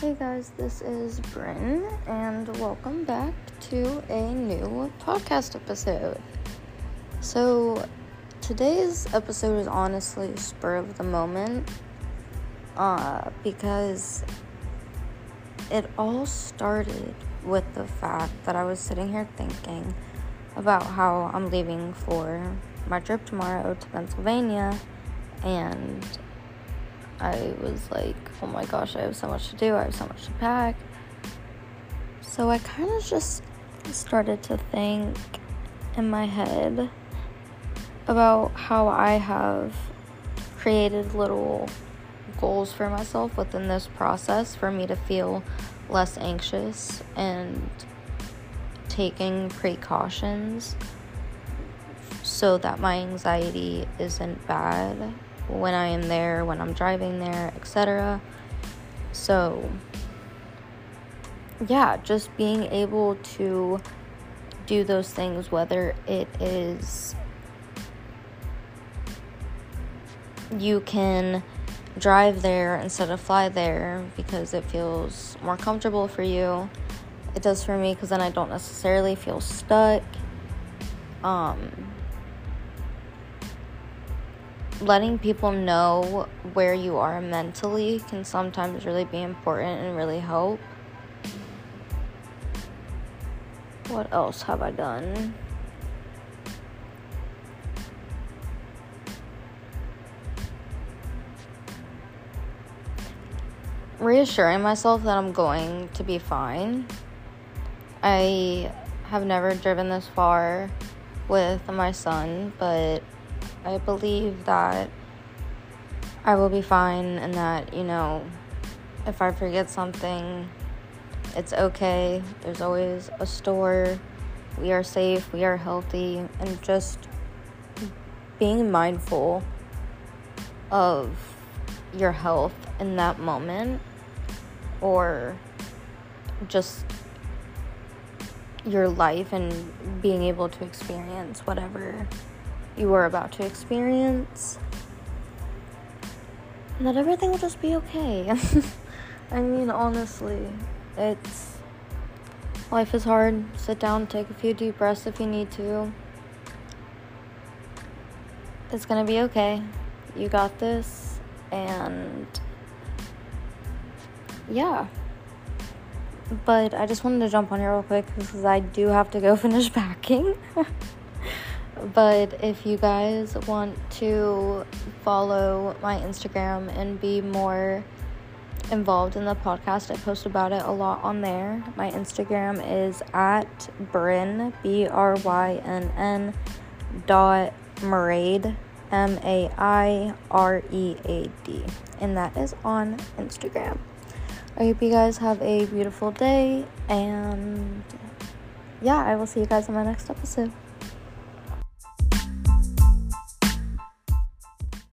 Hey guys, this is Brynn, and welcome back to a new podcast episode. So, today's episode is honestly spur of the moment uh, because it all started with the fact that I was sitting here thinking about how I'm leaving for my trip tomorrow to Pennsylvania and I was like, oh my gosh, I have so much to do, I have so much to pack. So I kind of just started to think in my head about how I have created little goals for myself within this process for me to feel less anxious and taking precautions so that my anxiety isn't bad when I am there, when I'm driving there, etc. So, yeah, just being able to do those things, whether it is you can drive there instead of fly there because it feels more comfortable for you. It does for me because then I don't necessarily feel stuck. Um, letting people know where you are mentally can sometimes really be important and really help. What else have I done? Reassuring myself that I'm going to be fine. I have never driven this far with my son, but I believe that I will be fine and that, you know, if I forget something, it's okay. There's always a store. We are safe, we are healthy, and just being mindful of your health in that moment or just your life and being able to experience whatever you were about to experience. That everything will just be okay. I mean, honestly, it's. Life is hard. Sit down, take a few deep breaths if you need to. It's gonna be okay. You got this. And. Yeah. But I just wanted to jump on here real quick because I do have to go finish packing. But if you guys want to follow my Instagram and be more involved in the podcast, I post about it a lot on there. My Instagram is at Brynn, B R Y N N, dot Mairead, M A I R E A D. And that is on Instagram. I hope you guys have a beautiful day, and yeah, I will see you guys in my next episode.